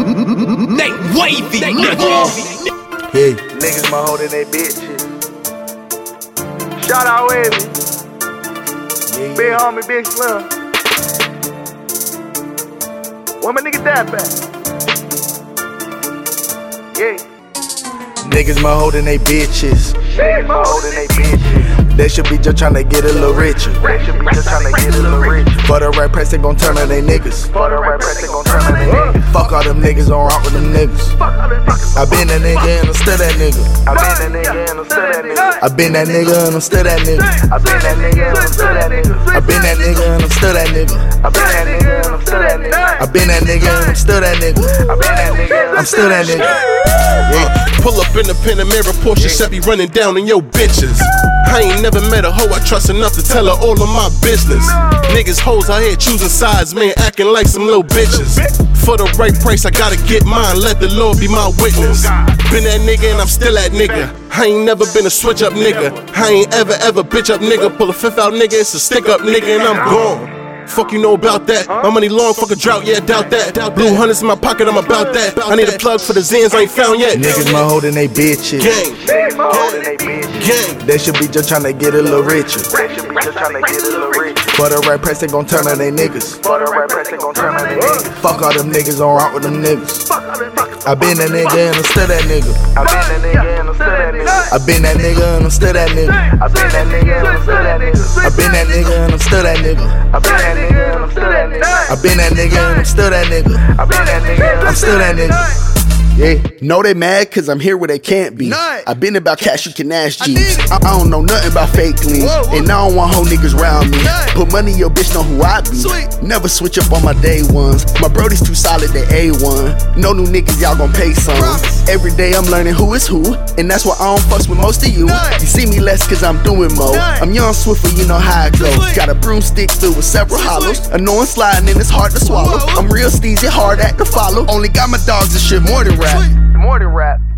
They wavy, nigga. Hey, Niggas my holding they bitches. Shout out Wavy. yeah, Big homie, Biggg Slim. Where my nigga dad back? Yeah. Niggas my holding they bitches. Niggas my holding they bitches. They should be just tryna get a little richer. Rich should be just tryna get a little rich. For the right price, they gon' turn on they niggas. For the right price, they gon' turn on they niggas. Fuck all them niggas, don't rock with them niggas. Fuck all them fuckers. I been that nigga and I'm still that nigga. I been that nigga and I'm still that nigga. I been that nigga and I'm still that nigga. I been that nigga and I'm still that nigga. I been that nigga and I'm still that nigga. I been that nigga been that nigga I'm still that nigga. I been that nigga, I'm still that nigga. Pull up in the Panamera Porsche Chevy running down in your bitches. I ain't never met a hoe I trust enough to tell her all of my business. Niggas hoes out here choosing sides, man, acting like some little bitches. For the right price, I gotta get mine. Let the Lord be my witness. Oh, been that nigga and I'm still that nigga. I ain't never been a switch up nigga. I ain't ever ever bitch up nigga. Pull a fifth out nigga, it's a stick up nigga, and I'm gone. Fuck you know about that. My money long, fuck a drought, yeah, doubt that. Blue hundreds in my pocket, I'm about that. I need a plug for the Zans I ain't found yet. Niggas my holding they bitches. Gang, Niggas they bitches. gang. They should be just tryna get a little richer. Rich should be just tryna get a. For the right price, they gon' turn on they niggas. For the right price, they gon' turn on they niggas. Fuck all them niggas, don't rock with them niggas. Fuck all them fuckers. I been that nigga and I'm still that nigga. I been that nigga and I'm still that nigga. I been that nigga and I'm still that nigga. I been that nigga and I'm still that nigga. Still that nigga. I been that nigga and I'm still that nigga. I been that nigga and I'm still that nigga. I been that nigga and I'm still that nigga. Yeah, know they mad cause I'm here where they can't be. Nut. I been about cash, you can ask I G's. did it. I, I don't know nothing about fake lean. And I don't want hoe niggas round me. Nut. Put money, your bitch know who I be. Sweet. Never switch up on my day ones. My brody's too solid, they A1. No new niggas, y'all gon' pay some. Promise. Every day I'm learning who is who. And that's why I don't fuss with most of you. Nut. You see me less cause I'm doing more. I'm young, swift, you know how I go. Sweet. Got a broomstick filled with several Sweet, hollows. Annoying sliding and it's hard to swallow. Whoa. I'm real steezy, hard act to follow. Only got my dogs and shit more than rap rap. Morning rap.